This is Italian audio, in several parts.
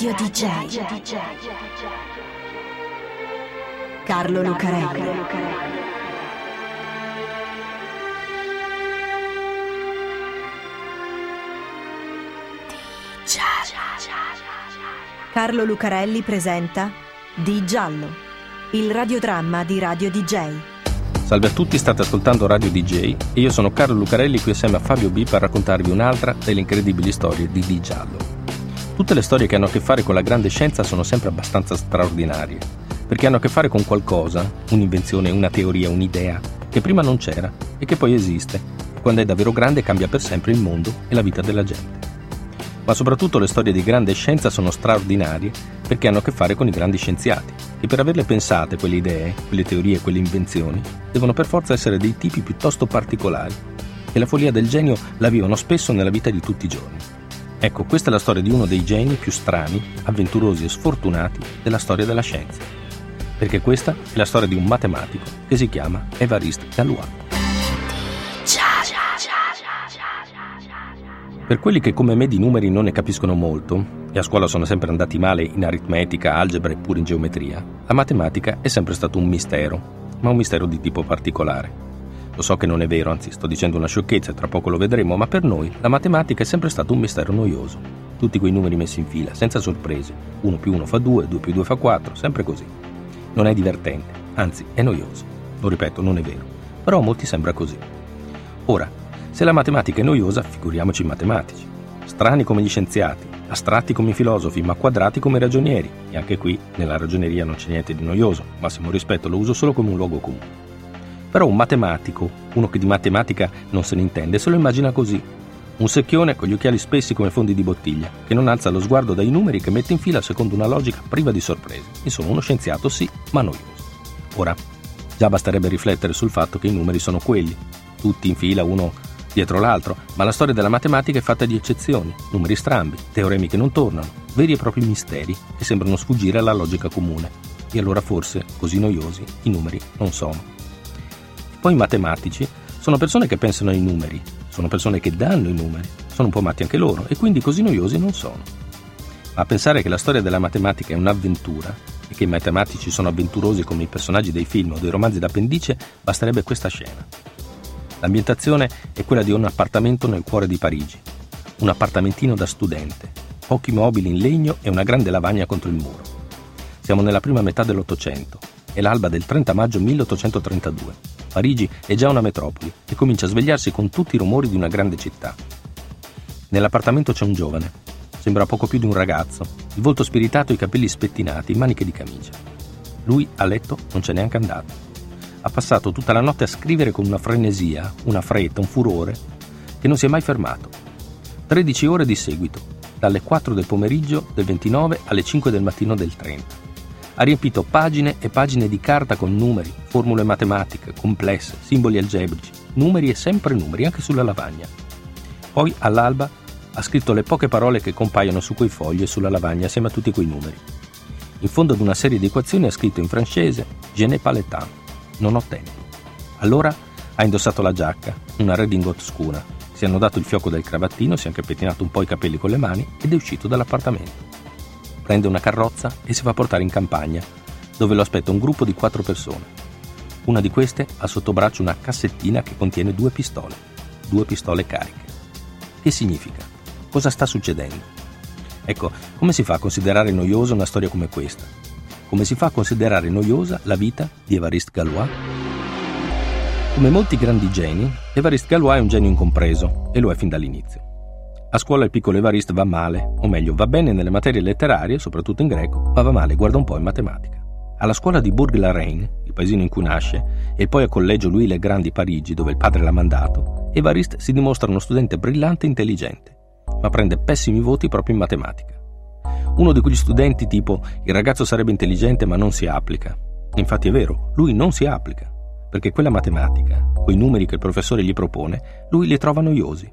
Radio DJ. Carlo Lucarelli. Carlo Lucarelli presenta Di Giallo, il radiodramma di Radio DJ. Salve a tutti, state ascoltando Radio DJ e io sono Carlo Lucarelli qui assieme a Fabio B per raccontarvi un'altra delle incredibili storie di Di Giallo. Tutte le storie che hanno a che fare con la grande scienza sono sempre abbastanza straordinarie, perché hanno a che fare con qualcosa, un'invenzione, una teoria, un'idea, che prima non c'era e che poi esiste, quando è davvero grande cambia per sempre il mondo e la vita della gente ma soprattutto le storie di grande scienza sono straordinarie perché hanno a che fare con i grandi scienziati, e per averle pensate quelle idee, quelle teorie, quelle invenzioni, devono per forza essere dei tipi piuttosto particolari, e la follia del genio la vivono spesso nella vita di tutti i giorni. Ecco, questa è la storia di uno dei geni più strani, avventurosi e sfortunati della storia della scienza. Perché questa è la storia di un matematico che si chiama Évariste Galois. Per quelli che come me di numeri non ne capiscono molto, e a scuola sono sempre andati male in aritmetica, algebra e pure in geometria, la matematica è sempre stato un mistero, ma un mistero di tipo particolare. Lo so che non è vero, anzi sto dicendo una sciocchezza e tra poco lo vedremo, ma per noi la matematica è sempre stato un mistero noioso. Tutti quei numeri messi in fila, senza sorprese. 1 più 1 fa 2, 2 più 2 fa 4, sempre così. Non è divertente, anzi è noioso. Lo ripeto, non è vero. Però a molti sembra così. Ora, se la matematica è noiosa, figuriamoci i matematici. Strani come gli scienziati, astratti come i filosofi, ma quadrati come i ragionieri. E anche qui, nella ragioneria non c'è niente di noioso, massimo rispetto lo uso solo come un luogo comune. Però un matematico, uno che di matematica non se ne intende, se lo immagina così. Un secchione con gli occhiali spessi come fondi di bottiglia, che non alza lo sguardo dai numeri che mette in fila secondo una logica priva di sorprese. Insomma, uno scienziato sì, ma noioso. Ora, già basterebbe riflettere sul fatto che i numeri sono quelli, tutti in fila uno dietro l'altro, ma la storia della matematica è fatta di eccezioni, numeri strambi, teoremi che non tornano, veri e propri misteri che sembrano sfuggire alla logica comune. E allora forse, così noiosi, i numeri non sono. Poi i matematici sono persone che pensano ai numeri, sono persone che danno i numeri, sono un po' matti anche loro e quindi così noiosi non sono. Ma pensare che la storia della matematica è un'avventura e che i matematici sono avventurosi come i personaggi dei film o dei romanzi d'appendice, basterebbe questa scena. L'ambientazione è quella di un appartamento nel cuore di Parigi. Un appartamentino da studente, pochi mobili in legno e una grande lavagna contro il muro. Siamo nella prima metà dell'Ottocento. È l'alba del 30 maggio 1832. Parigi è già una metropoli e comincia a svegliarsi con tutti i rumori di una grande città. Nell'appartamento c'è un giovane. Sembra poco più di un ragazzo, il volto spiritato e i capelli spettinati, maniche di camicia. Lui a letto non c'è neanche andato ha passato tutta la notte a scrivere con una frenesia, una fretta, un furore, che non si è mai fermato. 13 ore di seguito, dalle 4 del pomeriggio del 29 alle 5 del mattino del 30. Ha riempito pagine e pagine di carta con numeri, formule matematiche, complesse, simboli algebrici, numeri e sempre numeri, anche sulla lavagna. Poi, all'alba, ha scritto le poche parole che compaiono su quei fogli e sulla lavagna assieme a tutti quei numeri. In fondo ad una serie di equazioni ha scritto in francese Je n'ai pas le temps non ho tempo. Allora ha indossato la giacca, una redingot scura, si è annodato il fiocco del cravattino, si è anche pettinato un po' i capelli con le mani ed è uscito dall'appartamento. Prende una carrozza e si fa portare in campagna, dove lo aspetta un gruppo di quattro persone. Una di queste ha sotto braccio una cassettina che contiene due pistole, due pistole cariche. Che significa? Cosa sta succedendo? Ecco, come si fa a considerare noiosa una storia come questa? come si fa a considerare noiosa la vita di Évariste Galois? Come molti grandi geni, Évariste Galois è un genio incompreso e lo è fin dall'inizio. A scuola il piccolo Évariste va male, o meglio, va bene nelle materie letterarie, soprattutto in greco, ma va male, guarda un po', in matematica. Alla scuola di Bourg-la-Reine, il paesino in cui nasce, e poi al collegio Louis le Grand di Parigi, dove il padre l'ha mandato, Évariste si dimostra uno studente brillante e intelligente, ma prende pessimi voti proprio in matematica. Uno di quegli studenti tipo il ragazzo sarebbe intelligente ma non si applica. Infatti è vero, lui non si applica, perché quella matematica, quei numeri che il professore gli propone, lui li trova noiosi.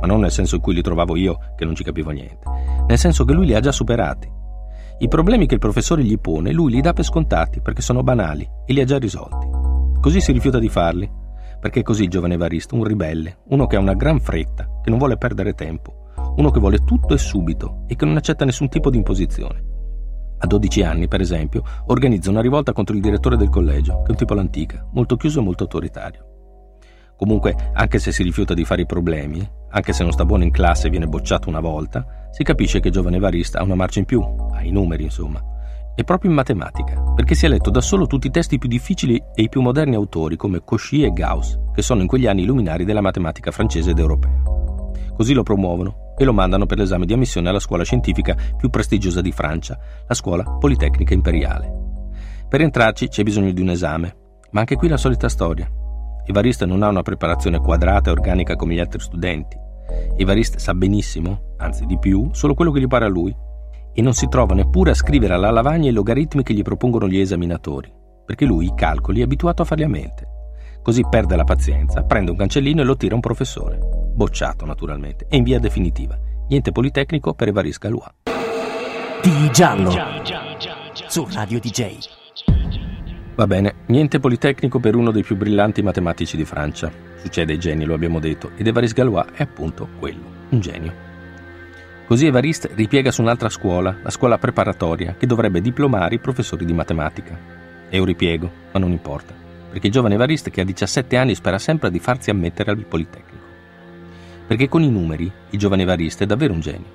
Ma non nel senso in cui li trovavo io, che non ci capivo niente, nel senso che lui li ha già superati. I problemi che il professore gli pone, lui li dà per scontati, perché sono banali, e li ha già risolti. Così si rifiuta di farli, perché così il giovane Evaristo, un ribelle, uno che ha una gran fretta, che non vuole perdere tempo, uno che vuole tutto e subito e che non accetta nessun tipo di imposizione. A 12 anni, per esempio, organizza una rivolta contro il direttore del collegio, che è un tipo all'antica, molto chiuso e molto autoritario. Comunque, anche se si rifiuta di fare i problemi, anche se non sta buono in classe e viene bocciato una volta, si capisce che giovane Evarista ha una marcia in più, ha i numeri insomma, e proprio in matematica, perché si è letto da solo tutti i testi più difficili e i più moderni autori come Cauchy e Gauss, che sono in quegli anni i luminari della matematica francese ed europea. Così lo promuovono e lo mandano per l'esame di ammissione alla scuola scientifica più prestigiosa di Francia, la Scuola Politecnica Imperiale. Per entrarci c'è bisogno di un esame, ma anche qui la solita storia. Evariste non ha una preparazione quadrata e organica come gli altri studenti. Evariste sa benissimo, anzi di più, solo quello che gli pare a lui, e non si trova neppure a scrivere alla lavagna i logaritmi che gli propongono gli esaminatori, perché lui i calcoli è abituato a farli a mente. Così perde la pazienza, prende un cancellino e lo tira un professore. Bocciato, naturalmente, e in via definitiva. Niente Politecnico per Evariste Galois. Di giallo su Radio DJ. Va bene, niente Politecnico per uno dei più brillanti matematici di Francia. Succede ai geni, lo abbiamo detto, ed Evariste Galois è appunto quello, un genio. Così Evariste ripiega su un'altra scuola, la scuola preparatoria, che dovrebbe diplomare i professori di matematica. È un ripiego, ma non importa, perché il giovane Evariste che ha 17 anni spera sempre di farsi ammettere al Politecnico. Perché con i numeri il giovane Evariste è davvero un genio.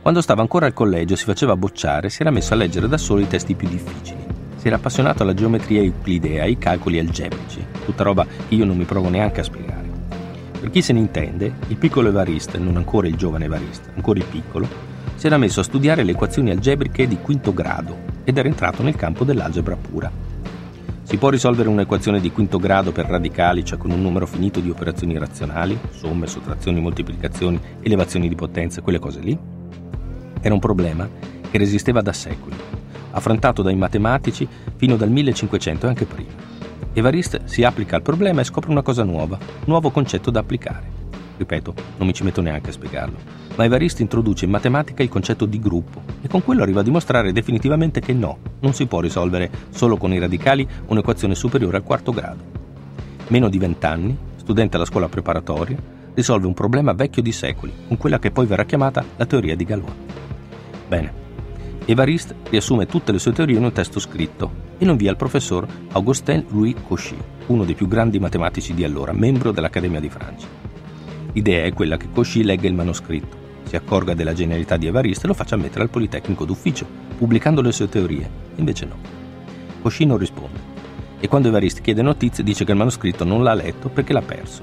Quando stava ancora al collegio e si faceva bocciare, si era messo a leggere da solo i testi più difficili si era appassionato alla geometria euclidea, ai calcoli algebrici, tutta roba che io non mi provo neanche a spiegare. Per chi se ne intende, il piccolo Evariste, non ancora il giovane Evariste, ancora il piccolo, si era messo a studiare le equazioni algebriche di quinto grado ed era entrato nel campo dell'algebra pura. Si può risolvere un'equazione di quinto grado per radicali, cioè con un numero finito di operazioni razionali, somme, sottrazioni, moltiplicazioni, elevazioni di potenza, quelle cose lì? Era un problema che resisteva da secoli affrontato dai matematici fino dal 1500 e anche prima. Evariste si applica al problema e scopre una cosa nuova, nuovo concetto da applicare. Ripeto, non mi ci metto neanche a spiegarlo, ma Evariste introduce in matematica il concetto di gruppo e con quello arriva a dimostrare definitivamente che no, non si può risolvere solo con i radicali un'equazione superiore al quarto grado. Meno di vent'anni, studente alla scuola preparatoria, risolve un problema vecchio di secoli, con quella che poi verrà chiamata la teoria di Galois. Bene, Evariste riassume tutte le sue teorie in un testo scritto e lo invia al professor Augustin Louis Cauchy, uno dei più grandi matematici di allora, membro dell'Accademia di Francia. L'idea è quella che Cauchy legga il manoscritto, si accorga della genialità di Evariste e lo faccia mettere al Politecnico d'ufficio, pubblicando le sue teorie. Invece no. Cauchy non risponde e quando Evariste chiede notizie dice che il manoscritto non l'ha letto perché l'ha perso.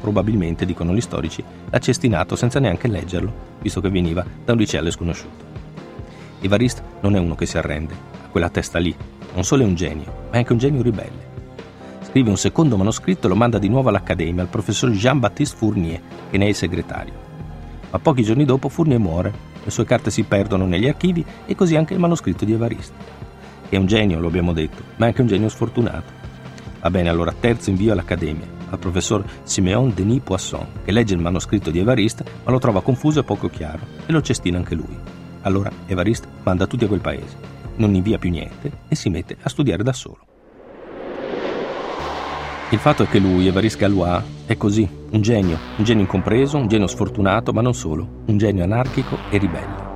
Probabilmente, dicono gli storici, l'ha cestinato senza neanche leggerlo, visto che veniva da un liceale sconosciuto. Evariste non è uno che si arrende, ha quella testa lì. Non solo è un genio, ma è anche un genio ribelle. Scrive un secondo manoscritto e lo manda di nuovo all'Accademia al professor Jean-Baptiste Fournier, che ne è il segretario. Ma pochi giorni dopo Fournier muore, le sue carte si perdono negli archivi e così anche il manoscritto di Evariste. È un genio, lo abbiamo detto, ma è anche un genio sfortunato. Va bene, allora terzo invio all'Accademia, al professor Simeon Denis Poisson, che legge il manoscritto di Evariste ma lo trova confuso e poco chiaro e lo cestina anche lui. Allora Evariste manda tutti a quel paese, non invia più niente e si mette a studiare da solo. Il fatto è che lui, Evariste Galois, è così, un genio, un genio incompreso, un genio sfortunato, ma non solo, un genio anarchico e ribelle.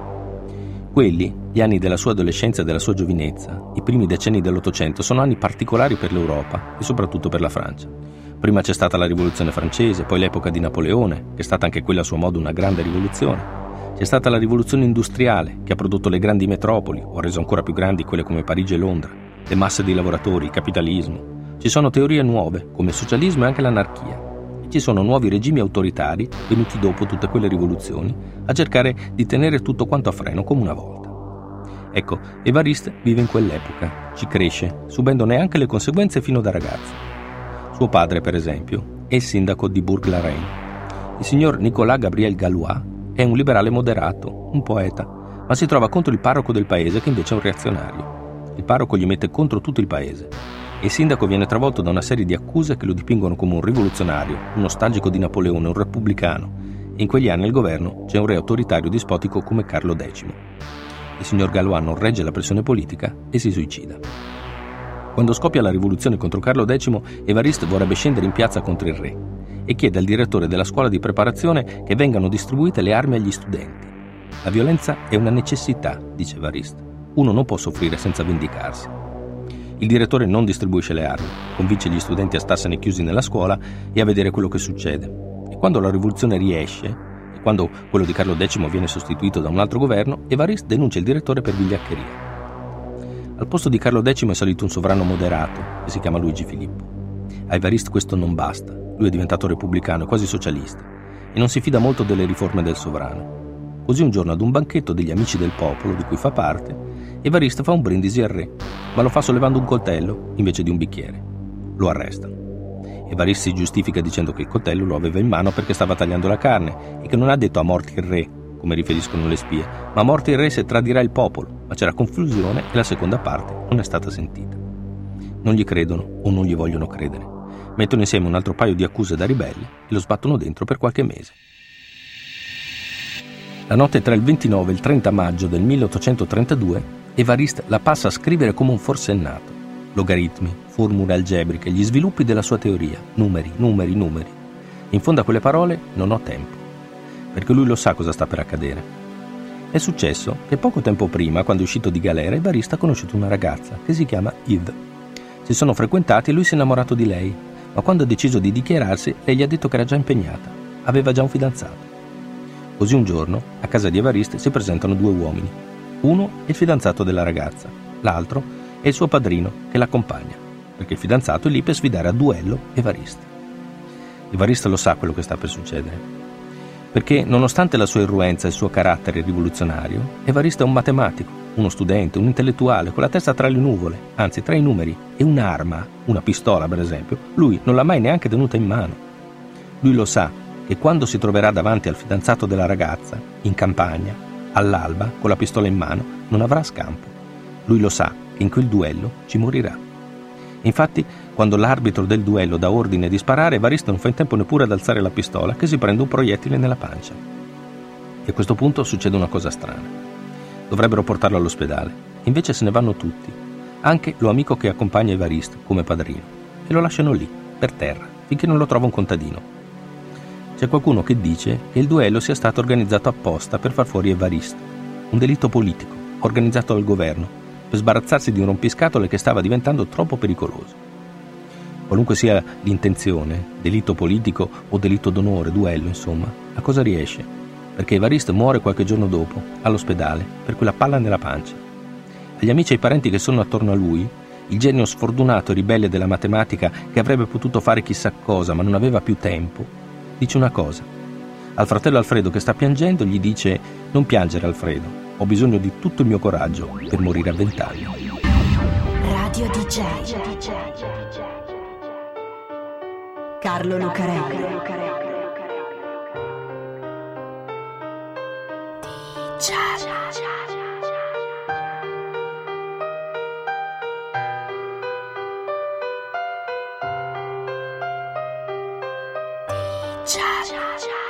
Quelli, gli anni della sua adolescenza e della sua giovinezza, i primi decenni dell'Ottocento, sono anni particolari per l'Europa e soprattutto per la Francia. Prima c'è stata la rivoluzione francese, poi l'epoca di Napoleone, che è stata anche quella a suo modo una grande rivoluzione. C'è stata la rivoluzione industriale che ha prodotto le grandi metropoli, o ha reso ancora più grandi quelle come Parigi e Londra, le masse dei lavoratori, il capitalismo. Ci sono teorie nuove, come il socialismo e anche l'anarchia. E ci sono nuovi regimi autoritari, venuti dopo tutte quelle rivoluzioni, a cercare di tenere tutto quanto a freno come una volta. Ecco, Evariste vive in quell'epoca, ci cresce, subendo neanche le conseguenze fino da ragazzo. Suo padre, per esempio, è il sindaco di Bourg-la-Reine. Il signor Nicolas Gabriel Galois è un liberale moderato, un poeta, ma si trova contro il parroco del paese che invece è un reazionario. Il parroco gli mette contro tutto il paese il sindaco viene travolto da una serie di accuse che lo dipingono come un rivoluzionario, un nostalgico di Napoleone, un repubblicano. In quegli anni al governo c'è un re autoritario dispotico come Carlo X. Il signor Galois non regge la pressione politica e si suicida. Quando scoppia la rivoluzione contro Carlo X, Evariste vorrebbe scendere in piazza contro il re e chiede al direttore della scuola di preparazione che vengano distribuite le armi agli studenti. La violenza è una necessità, dice Varist. Uno non può soffrire senza vendicarsi. Il direttore non distribuisce le armi, convince gli studenti a starsene chiusi nella scuola e a vedere quello che succede. E quando la rivoluzione riesce, e quando quello di Carlo X viene sostituito da un altro governo, Evariste denuncia il direttore per vigliaccheria. Al posto di Carlo X è salito un sovrano moderato, che si chiama Luigi Filippo. A Evariste questo non basta, lui è diventato repubblicano, quasi socialista, e non si fida molto delle riforme del sovrano. Così un giorno ad un banchetto degli amici del popolo, di cui fa parte, Evariste fa un brindisi al re, ma lo fa sollevando un coltello invece di un bicchiere. Lo arrestano. Evariste si giustifica dicendo che il coltello lo aveva in mano perché stava tagliando la carne e che non ha detto a morti il re, come riferiscono le spie, ma a morte il re se tradirà il popolo, ma c'era confusione e la seconda parte non è stata sentita. Non gli credono o non gli vogliono credere. Mettono insieme un altro paio di accuse da ribelli e lo sbattono dentro per qualche mese. La notte tra il 29 e il 30 maggio del 1832, Evariste la passa a scrivere come un forsennato. Logaritmi, formule algebriche, gli sviluppi della sua teoria, numeri, numeri, numeri. In fondo a quelle parole non ho tempo perché lui lo sa cosa sta per accadere. È successo che poco tempo prima, quando è uscito di galera, Evarista ha conosciuto una ragazza che si chiama Yves. Si sono frequentati e lui si è innamorato di lei, ma quando ha deciso di dichiararsi, lei gli ha detto che era già impegnata, aveva già un fidanzato. Così un giorno, a casa di Evariste si presentano due uomini. Uno è il fidanzato della ragazza, l'altro è il suo padrino che l'accompagna, perché il fidanzato è lì per sfidare a duello Evariste. Evariste lo sa quello che sta per succedere perché nonostante la sua irruenza e il suo carattere rivoluzionario, Evarista è un matematico, uno studente, un intellettuale, con la testa tra le nuvole, anzi tra i numeri, e un'arma, una pistola per esempio, lui non l'ha mai neanche tenuta in mano. Lui lo sa che quando si troverà davanti al fidanzato della ragazza, in campagna, all'alba, con la pistola in mano, non avrà scampo. Lui lo sa che in quel duello ci morirà. Infatti, quando l'arbitro del duello dà ordine di sparare, Evarista non fa in tempo neppure ad alzare la pistola, che si prende un proiettile nella pancia. E a questo punto succede una cosa strana. Dovrebbero portarlo all'ospedale, invece se ne vanno tutti, anche lo amico che accompagna Evarista come padrino, e lo lasciano lì, per terra, finché non lo trova un contadino. C'è qualcuno che dice che il duello sia stato organizzato apposta per far fuori Evarista, un delitto politico, organizzato dal governo, per sbarazzarsi di un rompiscatole che stava diventando troppo pericoloso. Qualunque sia l'intenzione, delitto politico o delitto d'onore, duello, insomma, la cosa riesce, perché Evariste muore qualche giorno dopo, all'ospedale, per quella palla nella pancia. Agli amici e ai parenti che sono attorno a lui, il genio sfortunato e ribelle della matematica che avrebbe potuto fare chissà cosa ma non aveva più tempo, dice una cosa. Al fratello Alfredo che sta piangendo gli dice non piangere Alfredo, ho bisogno di tutto il mio coraggio per morire a vent'anni. Radio DJ. Carlo Lucarelli. DJ. child.